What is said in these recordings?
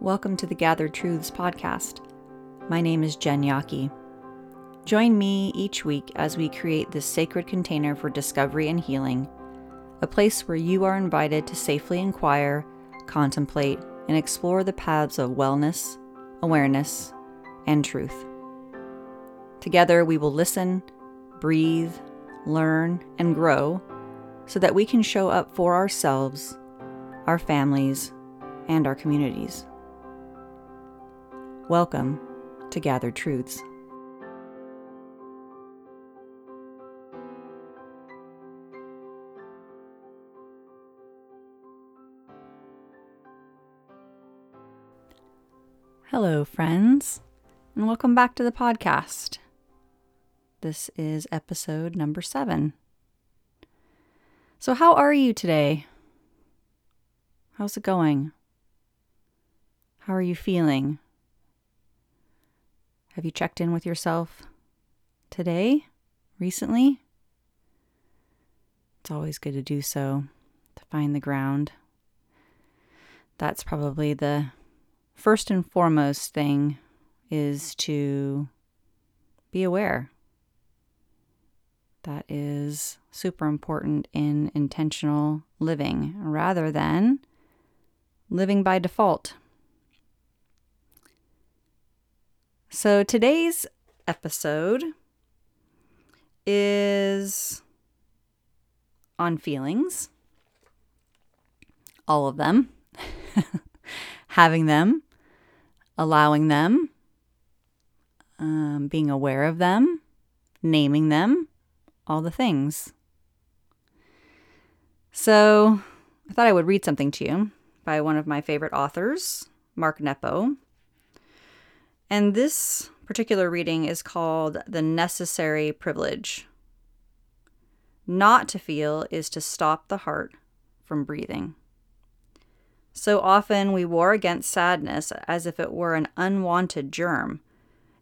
Welcome to the Gathered Truths podcast. My name is Jen Yaki. Join me each week as we create this sacred container for discovery and healing, a place where you are invited to safely inquire, contemplate, and explore the paths of wellness, awareness, and truth. Together, we will listen, breathe, learn, and grow so that we can show up for ourselves, our families, and our communities. Welcome to Gathered Truths. Hello, friends, and welcome back to the podcast. This is episode number seven. So, how are you today? How's it going? How are you feeling? Have you checked in with yourself today, recently? It's always good to do so, to find the ground. That's probably the first and foremost thing is to be aware. That is super important in intentional living rather than living by default. So today's episode is on feelings, all of them, having them, allowing them, um, being aware of them, naming them, all the things. So I thought I would read something to you by one of my favorite authors, Mark Nepo. And this particular reading is called The Necessary Privilege. Not to feel is to stop the heart from breathing. So often we war against sadness as if it were an unwanted germ,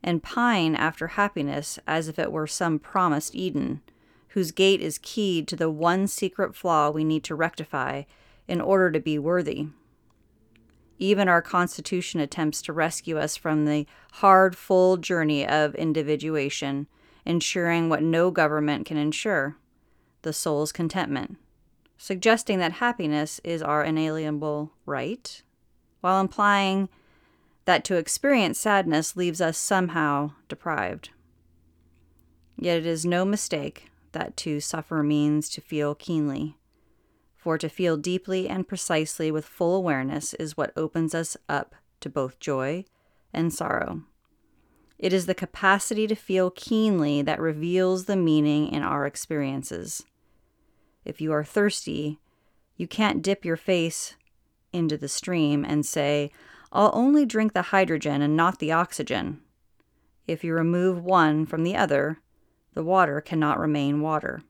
and pine after happiness as if it were some promised Eden, whose gate is keyed to the one secret flaw we need to rectify in order to be worthy. Even our Constitution attempts to rescue us from the hard, full journey of individuation, ensuring what no government can ensure the soul's contentment, suggesting that happiness is our inalienable right, while implying that to experience sadness leaves us somehow deprived. Yet it is no mistake that to suffer means to feel keenly for to feel deeply and precisely with full awareness is what opens us up to both joy and sorrow. It is the capacity to feel keenly that reveals the meaning in our experiences. If you are thirsty, you can't dip your face into the stream and say, I'll only drink the hydrogen and not the oxygen. If you remove one from the other, the water cannot remain water.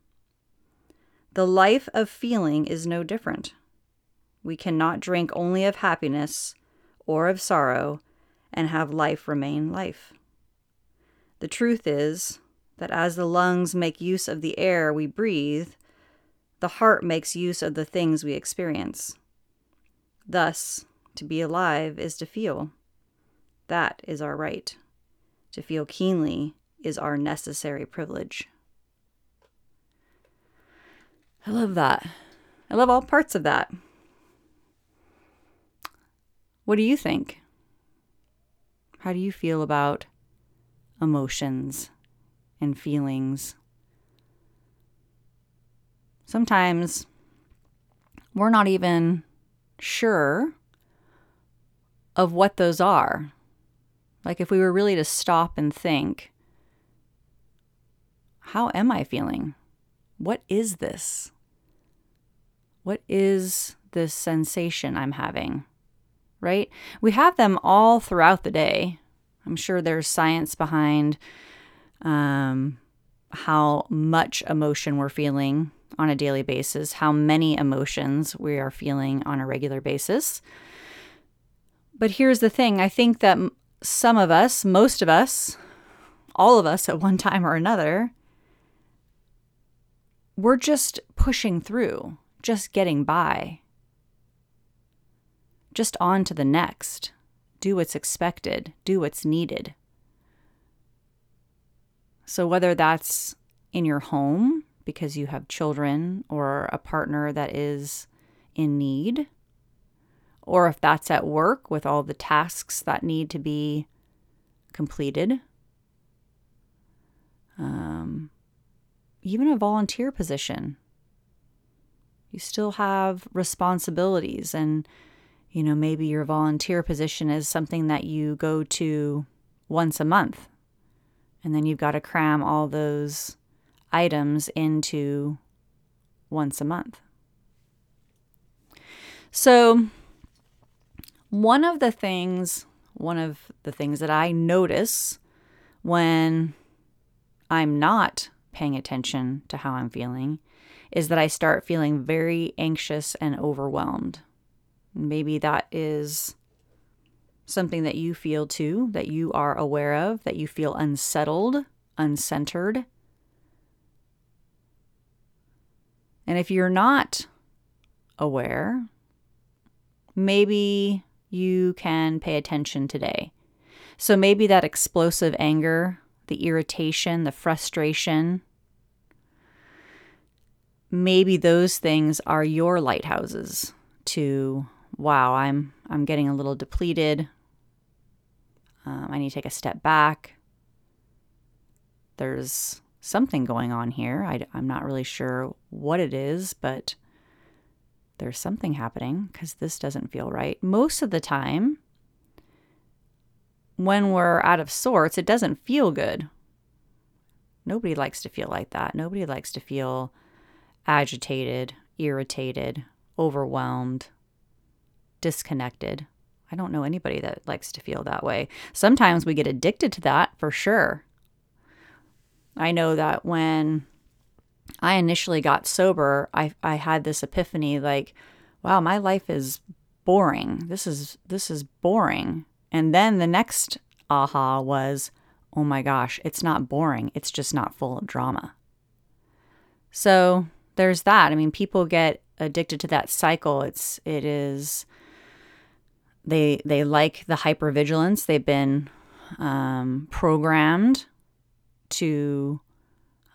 The life of feeling is no different. We cannot drink only of happiness or of sorrow and have life remain life. The truth is that as the lungs make use of the air we breathe, the heart makes use of the things we experience. Thus, to be alive is to feel. That is our right. To feel keenly is our necessary privilege. I love that. I love all parts of that. What do you think? How do you feel about emotions and feelings? Sometimes we're not even sure of what those are. Like, if we were really to stop and think, how am I feeling? What is this? What is this sensation I'm having? Right? We have them all throughout the day. I'm sure there's science behind um, how much emotion we're feeling on a daily basis, how many emotions we are feeling on a regular basis. But here's the thing I think that some of us, most of us, all of us at one time or another, we're just pushing through just getting by, just on to the next. do what's expected, do what's needed. So, whether that's in your home because you have children or a partner that is in need, or if that's at work with all the tasks that need to be completed, um, even a volunteer position. You still have responsibilities, and you know, maybe your volunteer position is something that you go to once a month, and then you've got to cram all those items into once a month. So, one of the things, one of the things that I notice when I'm not paying attention to how I'm feeling is that I start feeling very anxious and overwhelmed. Maybe that is something that you feel too, that you are aware of, that you feel unsettled, uncentered. And if you're not aware, maybe you can pay attention today. So maybe that explosive anger, the irritation, the frustration, maybe those things are your lighthouses to wow, I'm I'm getting a little depleted. Um, I need to take a step back. There's something going on here. I, I'm not really sure what it is, but there's something happening because this doesn't feel right. Most of the time, when we're out of sorts, it doesn't feel good. Nobody likes to feel like that. Nobody likes to feel agitated, irritated, overwhelmed, disconnected. I don't know anybody that likes to feel that way. Sometimes we get addicted to that for sure. I know that when I initially got sober, I, I had this epiphany like, wow, my life is boring. This is this is boring. And then the next aha was, oh my gosh, it's not boring. It's just not full of drama. So there's that. I mean, people get addicted to that cycle. It's it is they they like the hypervigilance. They've been um, programmed to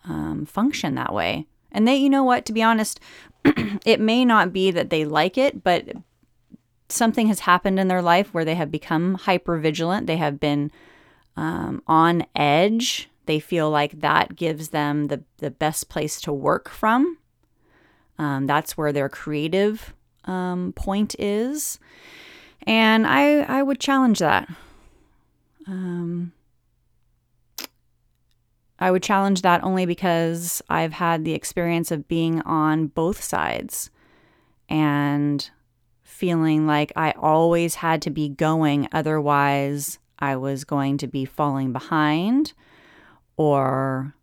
um, function that way. And they, you know what? To be honest, it may not be that they like it, but something has happened in their life where they have become hyper vigilant. They have been um, on edge. They feel like that gives them the, the best place to work from. Um, that's where their creative um, point is. And I, I would challenge that. Um, I would challenge that only because I've had the experience of being on both sides and feeling like I always had to be going, otherwise, I was going to be falling behind, or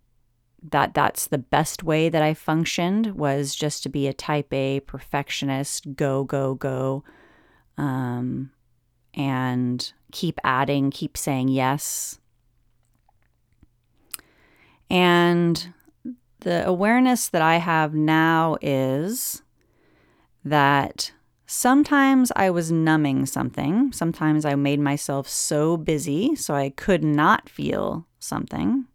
that that's the best way that I functioned was just to be a type A perfectionist, go, go, go, um, and keep adding, keep saying yes and the awareness that I have now is that sometimes I was numbing something. Sometimes I made myself so busy so I could not feel something.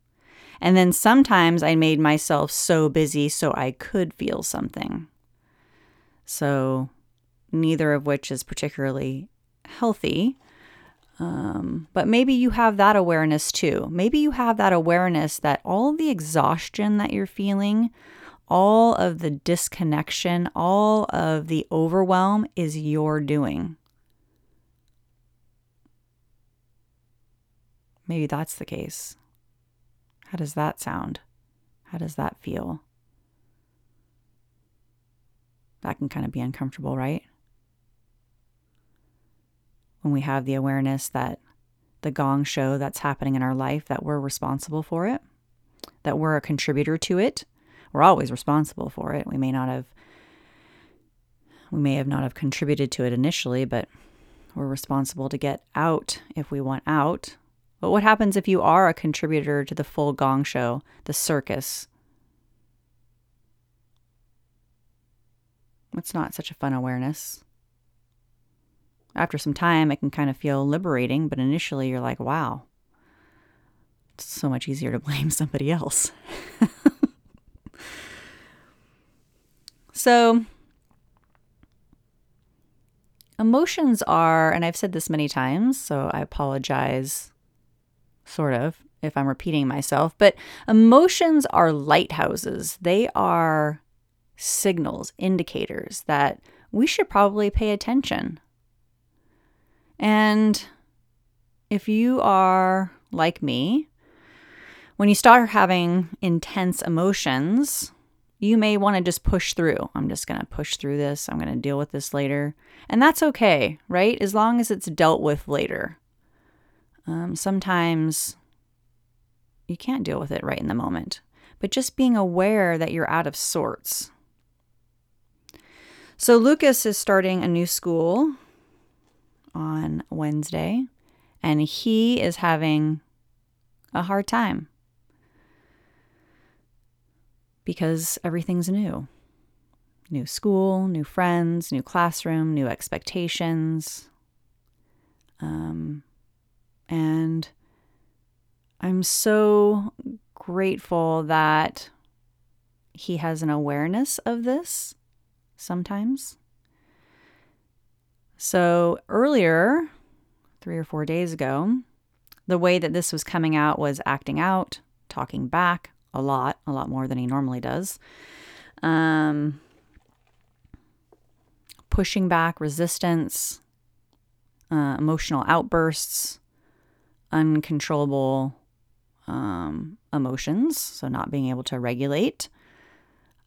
And then sometimes I made myself so busy so I could feel something. So, neither of which is particularly healthy. Um, but maybe you have that awareness too. Maybe you have that awareness that all the exhaustion that you're feeling, all of the disconnection, all of the overwhelm is your doing. Maybe that's the case. How does that sound? How does that feel? That can kind of be uncomfortable, right? when we have the awareness that the gong show that's happening in our life, that we're responsible for it, that we're a contributor to it. We're always responsible for it. We may not have we may have not have contributed to it initially, but we're responsible to get out if we want out. But what happens if you are a contributor to the full gong show, the circus? It's not such a fun awareness. after some time, it can kind of feel liberating, but initially you're like, wow, it's so much easier to blame somebody else. so, emotions are, and I've said this many times, so I apologize, sort of, if I'm repeating myself, but emotions are lighthouses. They are signals, indicators that we should probably pay attention. And if you are like me, when you start having intense emotions, you may want to just push through. I'm just going to push through this. I'm going to deal with this later. And that's okay, right? As long as it's dealt with later. Um, sometimes you can't deal with it right in the moment, but just being aware that you're out of sorts. So, Lucas is starting a new school on Wednesday, and he is having a hard time because everything's new new school, new friends, new classroom, new expectations. Um, and I'm so grateful that he has an awareness of this sometimes. So, earlier, three or four days ago, the way that this was coming out was acting out, talking back a lot, a lot more than he normally does. Um, pushing back, resistance, uh, emotional outbursts, uncontrollable um, emotions, so not being able to regulate,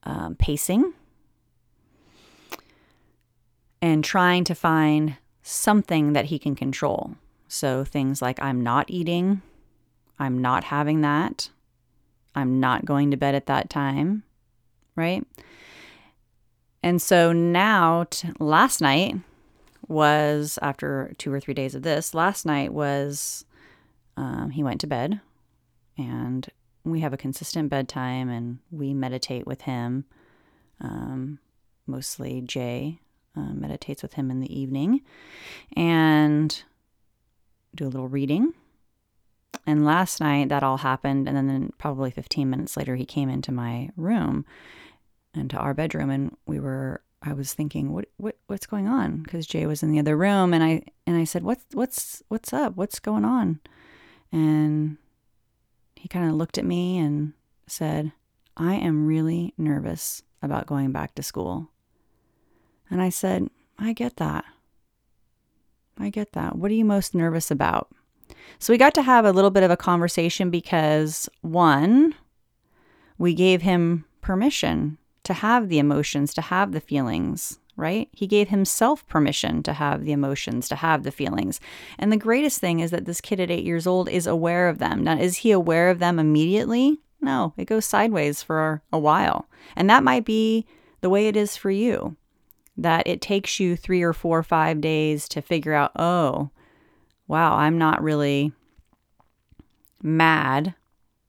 um, pacing, and trying to find something that he can control. So things like I'm not eating, I'm not having that, I'm not going to bed at that time, right? And so now, t- last night was after two or three days of this, last night was um, he went to bed and we have a consistent bedtime and we meditate with him. Um, mostly Jay uh, meditates with him in the evening and do a little reading. And last night that all happened. And then probably 15 minutes later, he came into my room into our bedroom and we were I was thinking what what what's going on because Jay was in the other room and I and I said what's what's what's up what's going on and he kind of looked at me and said I am really nervous about going back to school. And I said I get that. I get that. What are you most nervous about? So we got to have a little bit of a conversation because one we gave him permission to have the emotions, to have the feelings, right? He gave himself permission to have the emotions, to have the feelings. And the greatest thing is that this kid at eight years old is aware of them. Now, is he aware of them immediately? No, it goes sideways for a while. And that might be the way it is for you, that it takes you three or four or five days to figure out, oh, wow, I'm not really mad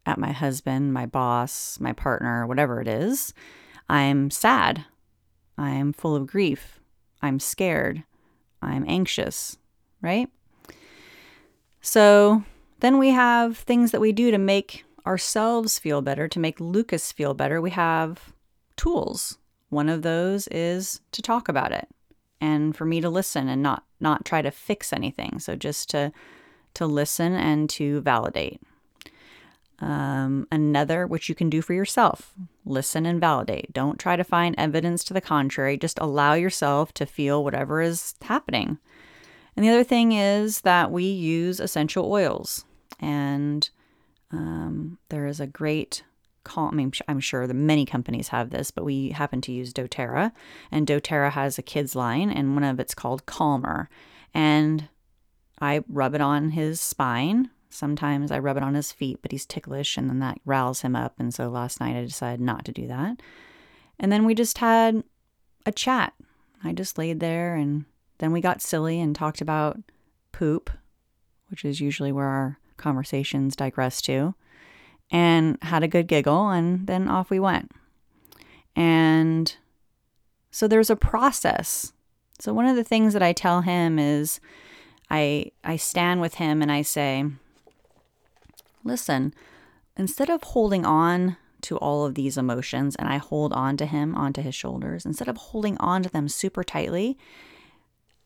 at my husband, my boss, my partner, whatever it is. I'm sad. I'm full of grief. I'm scared. I'm anxious, right? So then we have things that we do to make ourselves feel better, to make Lucas feel better. We have tools. One of those is to talk about it and for me to listen and not not try to fix anything. So just to to listen and to validate. Um, another, which you can do for yourself, listen and validate. Don't try to find evidence to the contrary. Just allow yourself to feel whatever is happening. And the other thing is that we use essential oils. And um, there is a great I mean, I'm sure that many companies have this, but we happen to use doTERRA. And doTERRA has a kids line, and one of it's called Calmer. And I rub it on his spine Sometimes I rub it on his feet, but he's ticklish and then that riles him up. And so last night I decided not to do that. And then we just had a chat. I just laid there and then we got silly and talked about poop, which is usually where our conversations digress to, and had a good giggle. And then off we went. And so there's a process So one of the things that I tell him is I I stand with him and I say, "Listen, instead of holding on to all of these emotions and I hold on to him onto his shoulders, instead of holding on to them super tightly,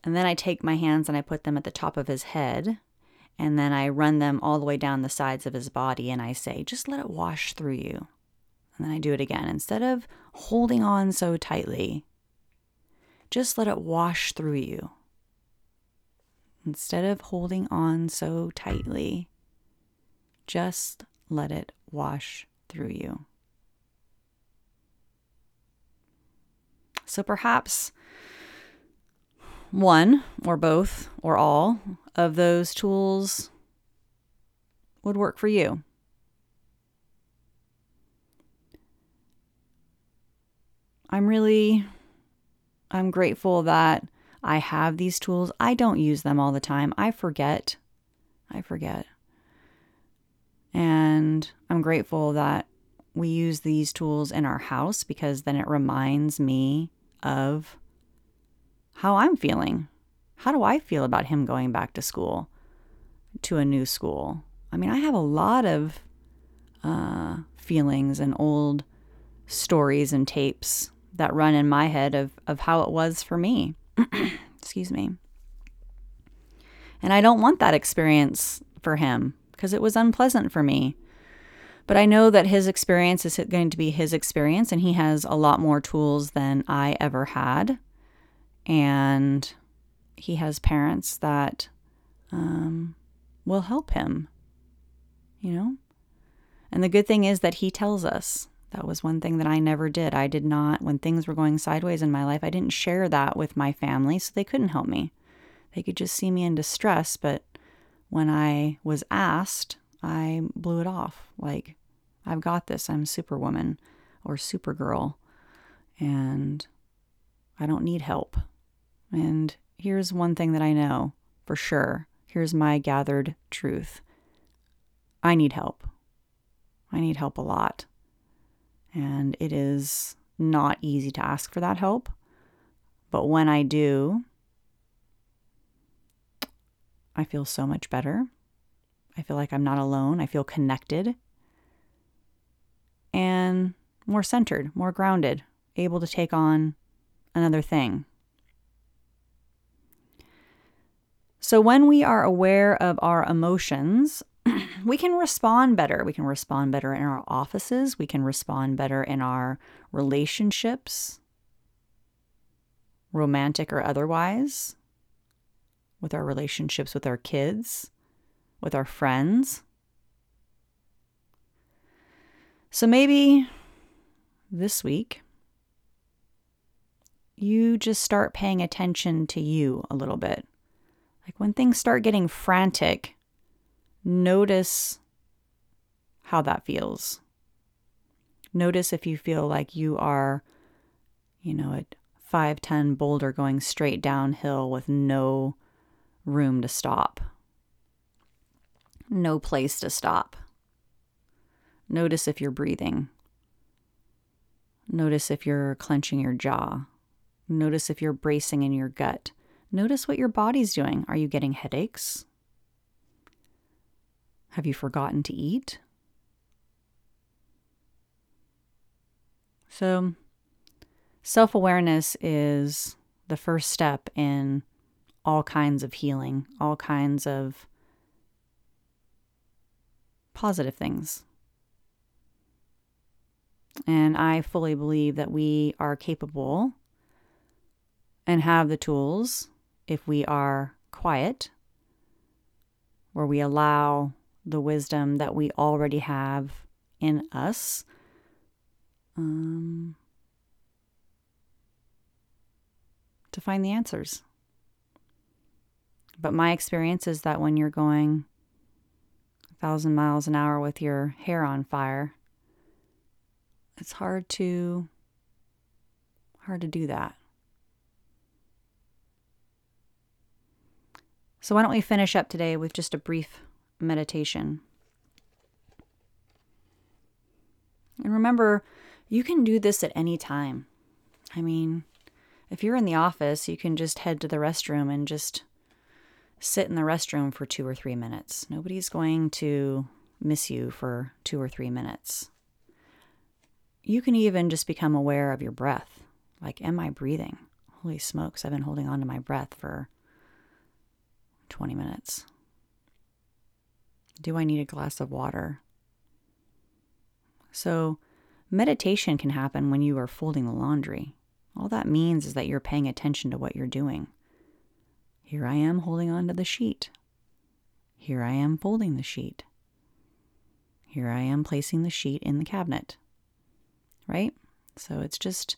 and then I take my hands and I put them at the top of his head, and then I run them all the way down the sides of his body and I say, just let it wash through you. And then I do it again. Instead of holding on so tightly, just let it wash through you. Instead of holding on so tightly, just let it wash through you. So perhaps one or both or all of those tools would work for you. I'm really I'm grateful that I have these tools. I don't use them all the time. I forget. I forget. And I'm grateful that we use these tools in our house because then it reminds me of how I'm feeling. How do I feel about him going back to school, to a new school? I mean, I have a lot of uh, feelings and old stories and tapes that run in my head of, of how it was for me. Excuse me. And I don't want that experience for him because it was unpleasant for me. But I know that his experience is going to be his experience, and he has a lot more tools than I ever had. And he has parents that um, will help him, you know? And the good thing is that he tells us. That was one thing that I never did. I did not, when things were going sideways in my life, I didn't share that with my family, so they couldn't help me. They could just see me in distress, but when I was asked, I blew it off. Like, I've got this. I'm Superwoman or Supergirl, and I don't need help. And here's one thing that I know for sure. Here's my gathered truth I need help. I need help a lot. And it is not easy to ask for that help. But when I do, I feel so much better. I feel like I'm not alone. I feel connected and more centered, more grounded, able to take on another thing. So, when we are aware of our emotions, we can respond better. We can respond better in our offices. We can respond better in our relationships, romantic or otherwise, with our relationships with our kids, with our friends. So maybe this week, you just start paying attention to you a little bit. Like when things start getting frantic, notice how that feels. Notice if you feel like you are, you know, a 5'10 boulder going straight downhill with no room to stop, no place to stop. Notice if you're breathing. Notice if you're clenching your jaw. Notice if you're bracing in your gut. Notice what your body's doing. Are you getting headaches? Have you forgotten to eat? So, self awareness is the first step in all kinds of healing, all kinds of positive things. And I fully believe that we are capable and have the tools if we are quiet, where we allow the wisdom that we already have in us. Um, to find the answers. But my experience is that when you're going a thousand miles an hour with your hair on fire, it's hard to hard to do that. So why don't we finish up today with just a brief meditation. And remember, you can do this at any time. I mean, If you're in the office, you can just head to the restroom and just sit in the restroom for two or three minutes. Nobody's going to miss you for two or three minutes. You can even just become aware of your breath. Like, am I breathing? Holy smokes, I've been holding on to my breath for 20 minutes. Do I need a glass of water? So, meditation can happen when you are folding the laundry. All that means is that you're paying attention to what you're doing. Here I am holding on to the sheet. Here I am folding the sheet. Here I am placing the sheet in the cabinet. Right? So it's just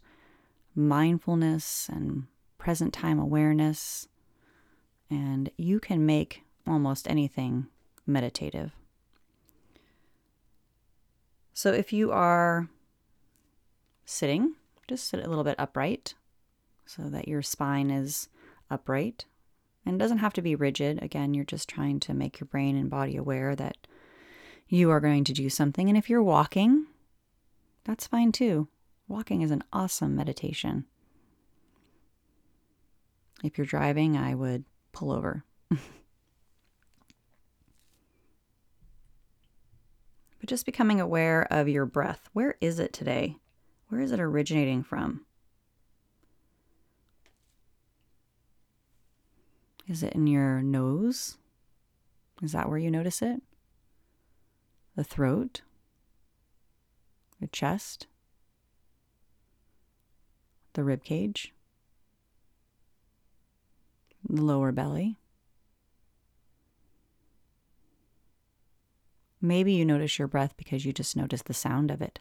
mindfulness and present time awareness. And you can make almost anything meditative. So if you are sitting, just sit a little bit upright so that your spine is upright and doesn't have to be rigid. Again, you're just trying to make your brain and body aware that you are going to do something. And if you're walking, that's fine too. Walking is an awesome meditation. If you're driving, I would pull over. but just becoming aware of your breath. Where is it today? Where is it originating from? Is it in your nose? Is that where you notice it? The throat? The chest? The rib cage? The lower belly? Maybe you notice your breath because you just notice the sound of it.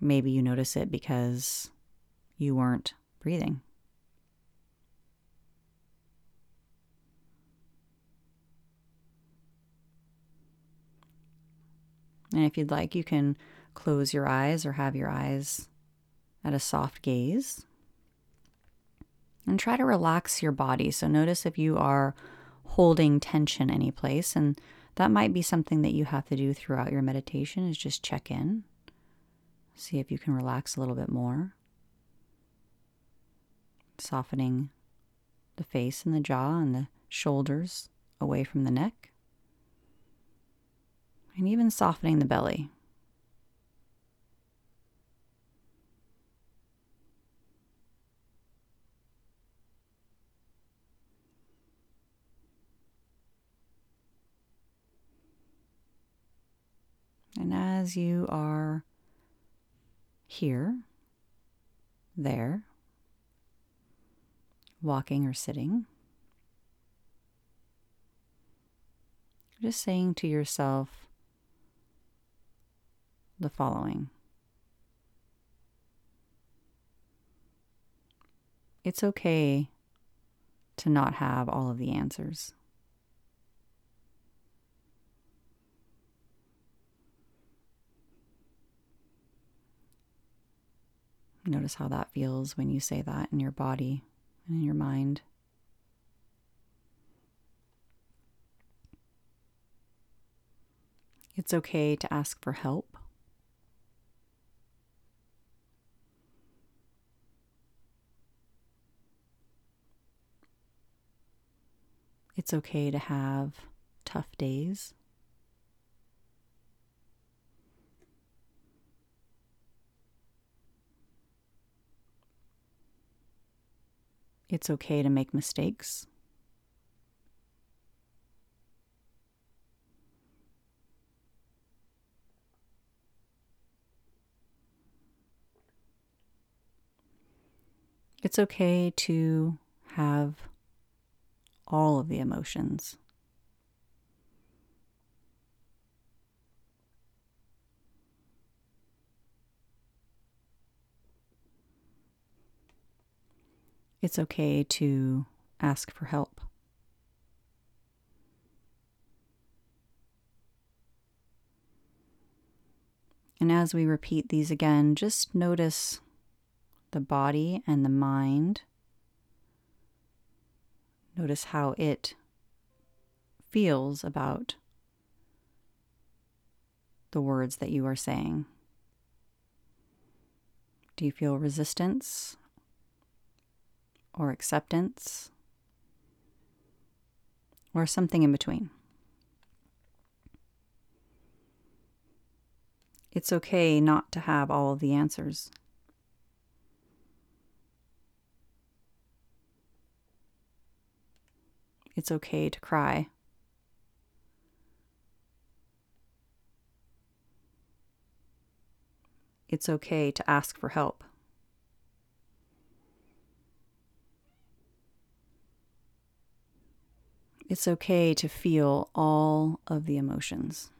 Maybe you notice it because you weren't breathing. And if you'd like, you can close your eyes or have your eyes at a soft gaze. And try to relax your body. So notice if you are holding tension any place. And that might be something that you have to do throughout your meditation is just check in. See if you can relax a little bit more. Softening the face and the jaw and the shoulders away from the neck. And even softening the belly. And as you are here, there, walking or sitting. Just saying to yourself the following It's okay to not have all of the answers. Notice how that feels when you say that in your body and in your mind. It's okay to ask for help. It's okay to have tough days. It's okay to make mistakes. It's okay to have all of the emotions. it's okay to ask for help. And as we repeat these again, just notice the body and the mind. Notice how it feels about the words that you are saying. Do you feel resistance or acceptance or something in between? It's okay not to have all of the answers. It's okay to cry. It's okay to ask for help. It's okay to feel all of the emotions.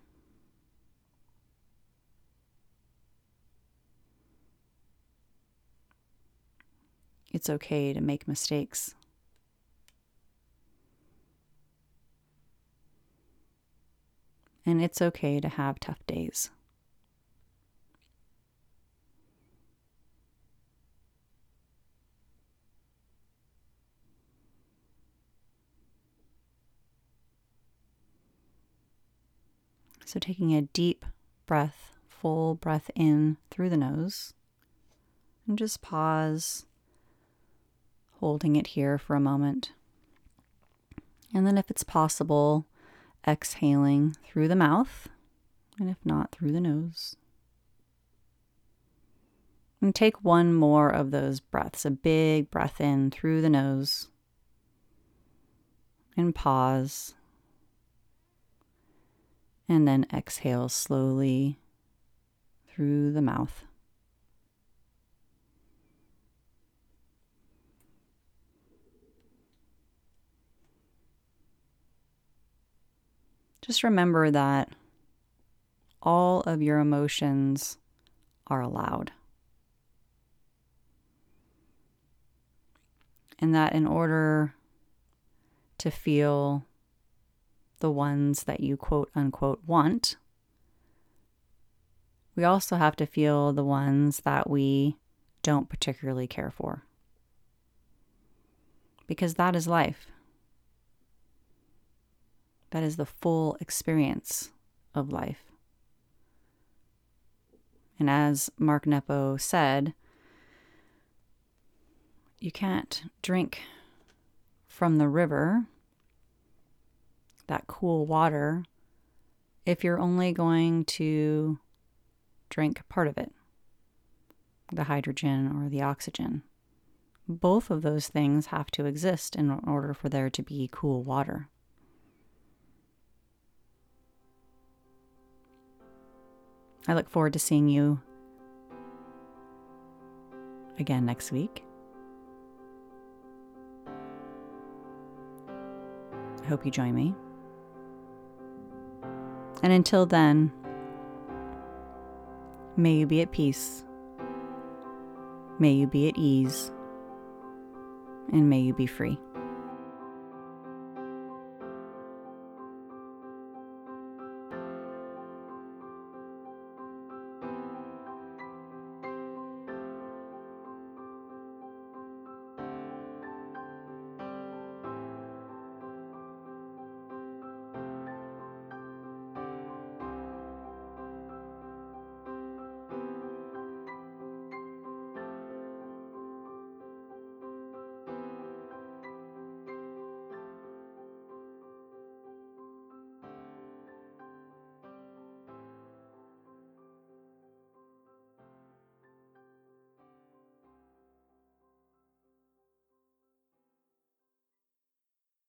It's okay to make mistakes. And it's okay to have tough days. So, taking a deep breath, full breath in through the nose, and just pause holding it here for a moment. And then, if it's possible, exhaling through the mouth, and if not, through the nose. And take one more of those breaths, a big breath in through the nose, and pause. And then exhale slowly through the mouth. Just remember that all of your emotions are allowed. And that in order to feel the ones that you quote unquote want, we also have to feel the ones that we don't particularly care for. Because that is life. That is the full experience of life. And as Mark Nepo said, you can't drink from the river, that cool water, if you're only going to drink part of it the hydrogen or the oxygen. Both of those things have to exist in order for there to be cool water. I look forward to seeing you again next week. I hope you join me. And until then, may you be at peace, may you be at ease, and may you be free.